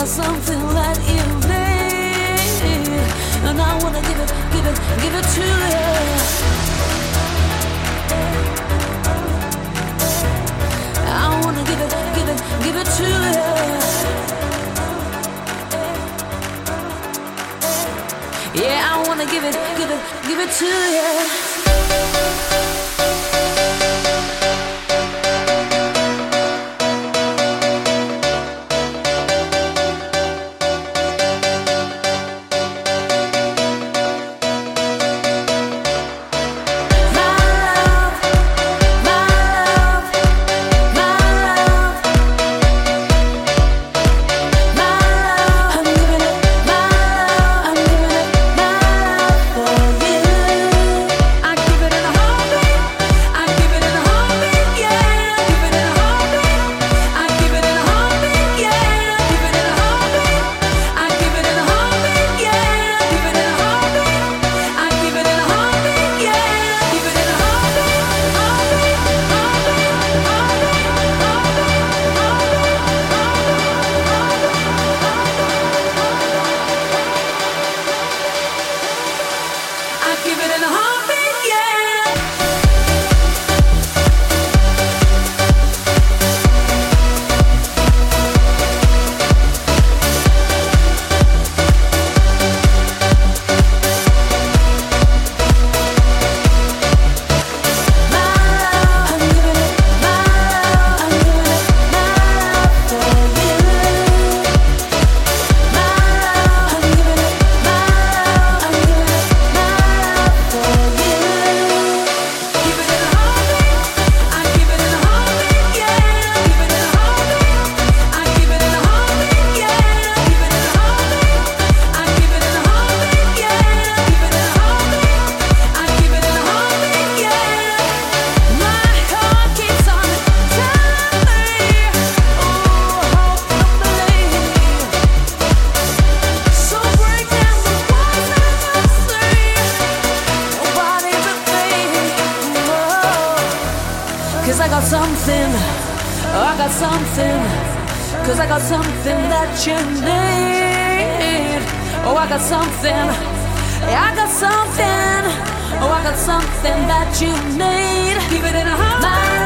got something that you need, and I wanna give it, give it, give it to you. I wanna give it, give it, give it to you. Yeah, I wanna give it, give it, give it to you. got something, oh, I got something, cause I got something that you need. Oh, I got something, I got something, oh, I got something that you need. Keep it in a heart.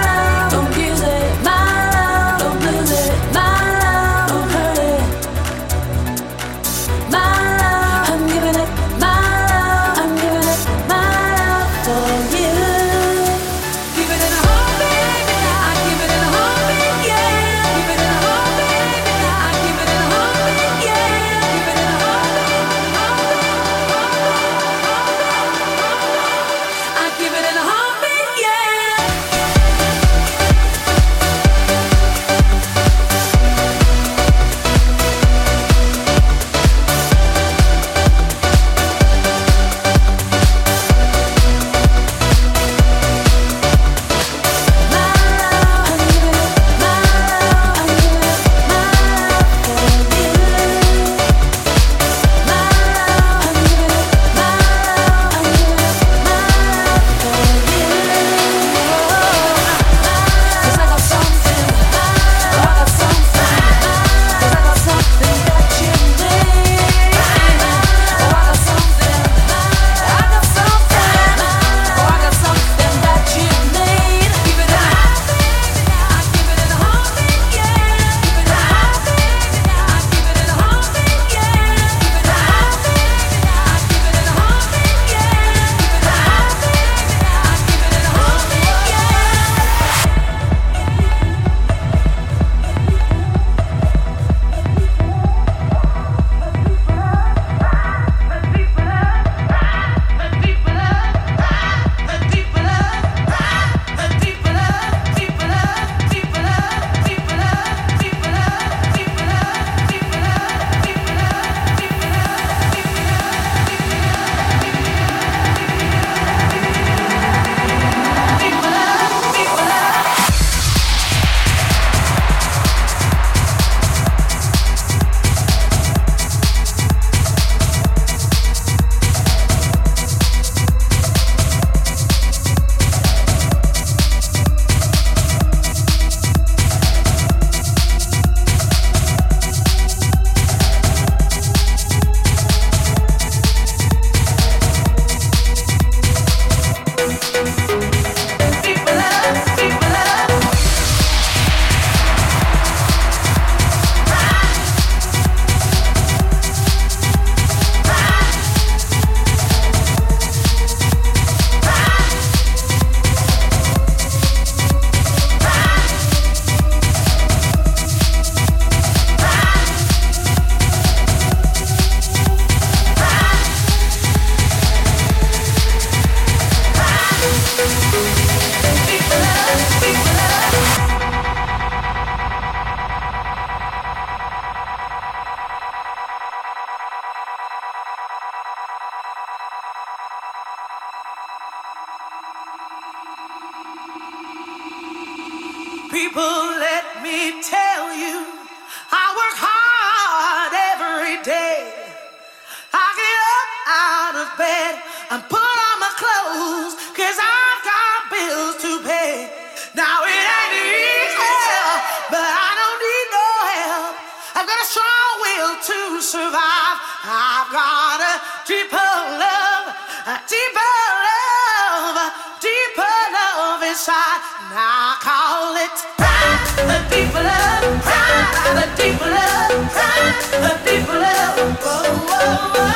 survive. I've got a deeper love, a deeper love, a deeper love inside. Now I call it pride, a deeper love, pride, a deeper love, pride, a deeper love. Whoa, whoa, whoa.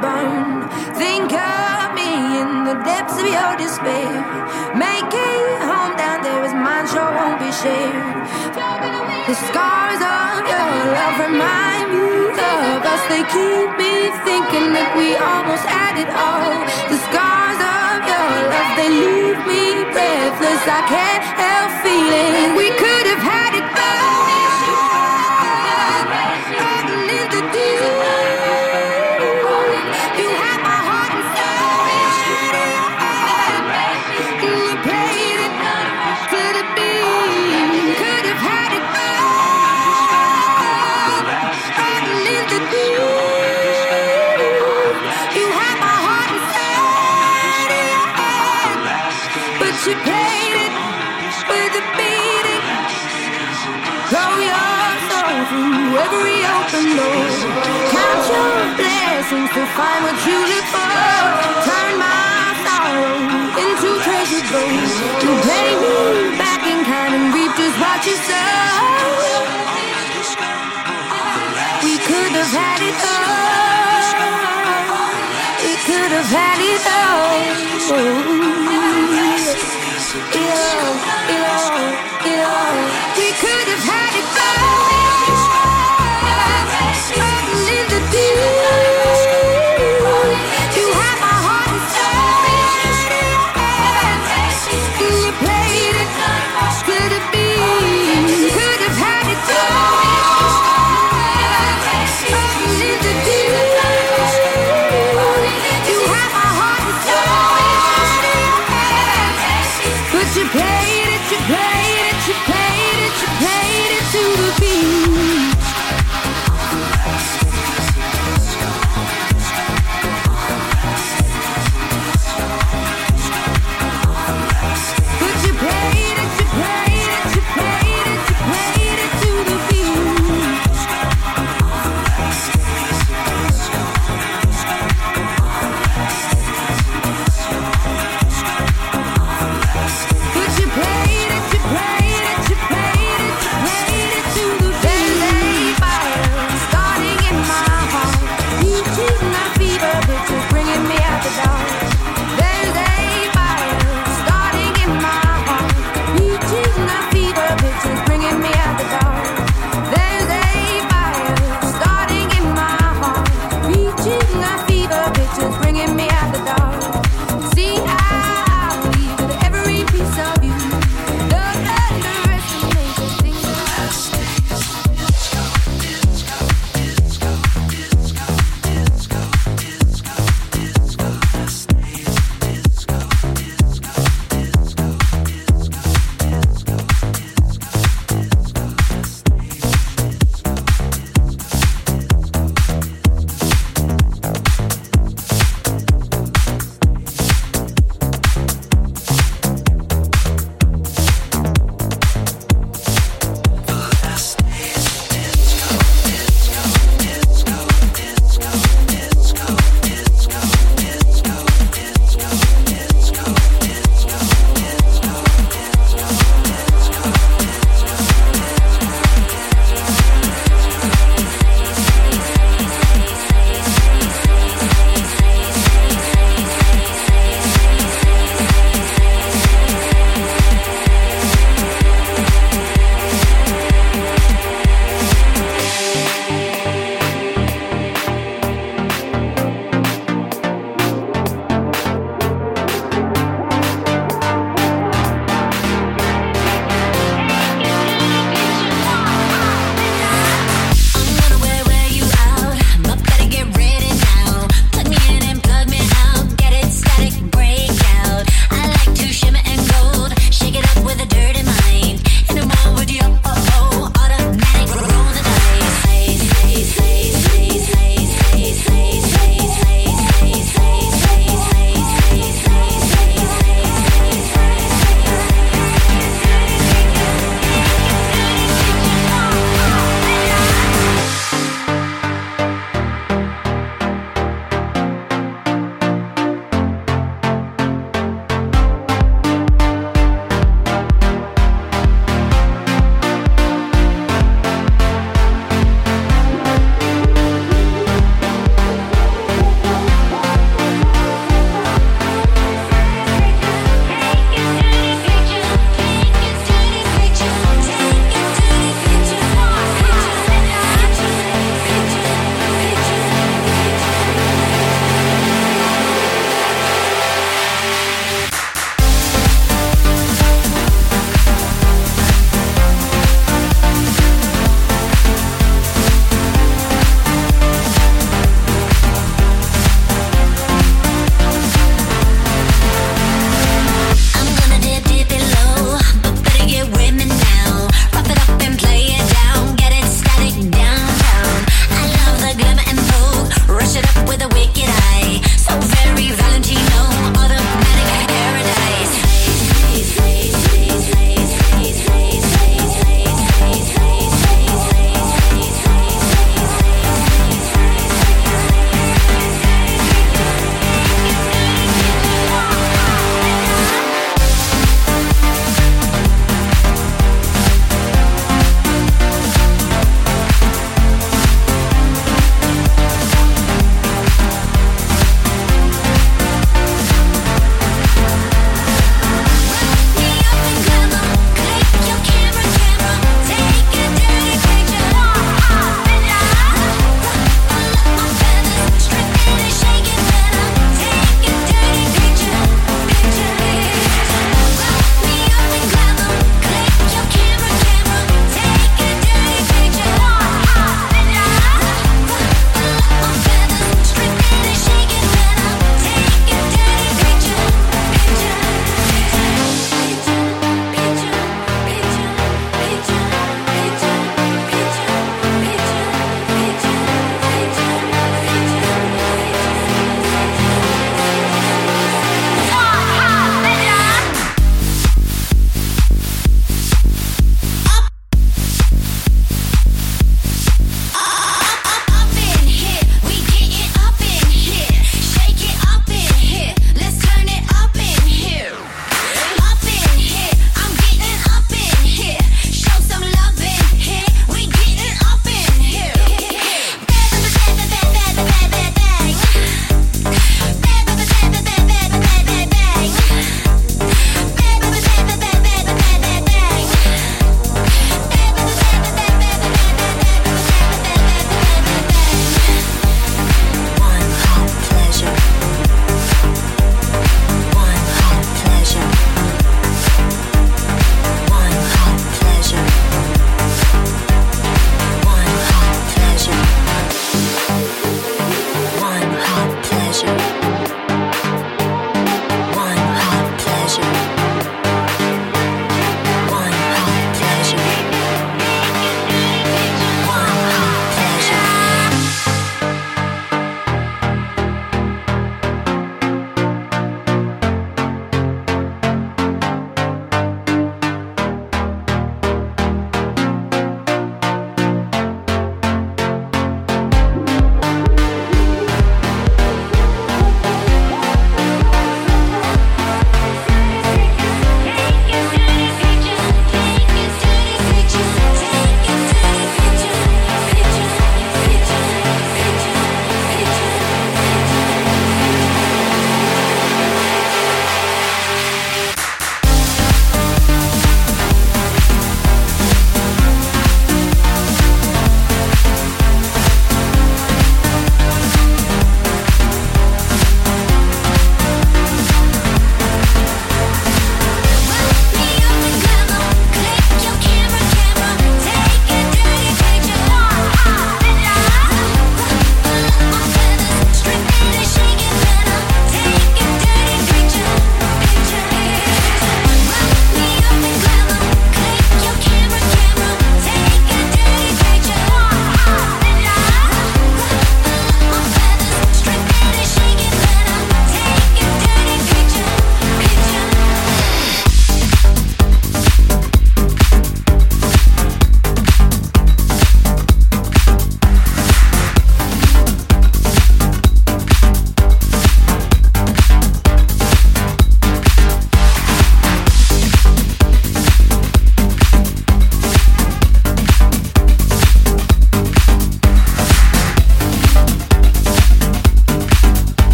burn. Think of me in the depths of your despair. Make it home down there is mine, sure won't be shared. The scars of your love remind me of us. They keep me thinking that we almost had it all. The scars of your love, they leave me breathless. I can't help feeling we could have had it Yeah, yeah, yeah. We could have had. you pay?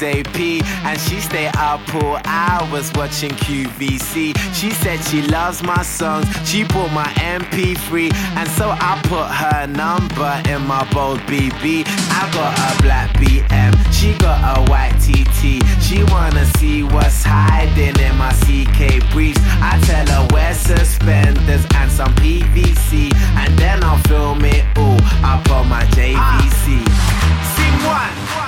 And she stay up all hours watching QVC. She said she loves my songs, she bought my MP3. And so I put her number in my bold BB. I got a black BM, she got a white TT. She wanna see what's hiding in my CK briefs. I tell her wear suspenders and some PVC. And then I'll film it all up on my JVC. Scene one,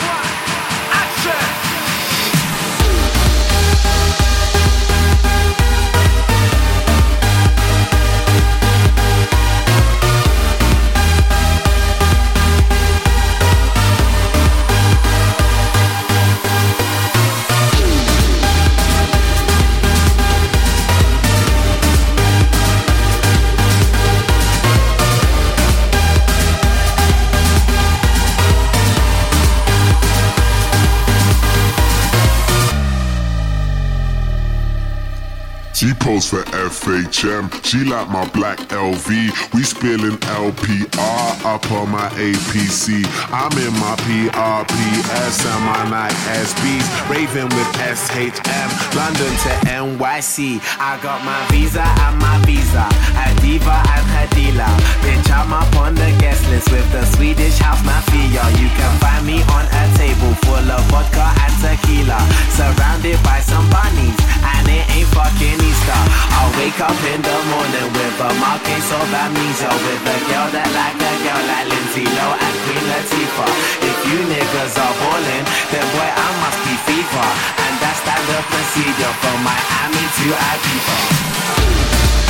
She posed for FHM, she like my black LV. We spilling LPR up on my APC. I'm in my PRPS and my Nike SBs. Raving with SHM, London to NYC. I got my visa and my visa, a diva and her dealer. Bitch, I'm up on the guest list with the Swedish house mafia. You can find me on a table full of vodka and tequila, surrounded by some bunnies, and it ain't fucking Easter. I'll wake up in the morning with a mark case of amnesia, with a girl that like a girl like Lindsay Lohan and Queen Latifah. If you niggas are ballin', then boy I must be FIFA, and that's standard procedure. From Miami to Ibiza.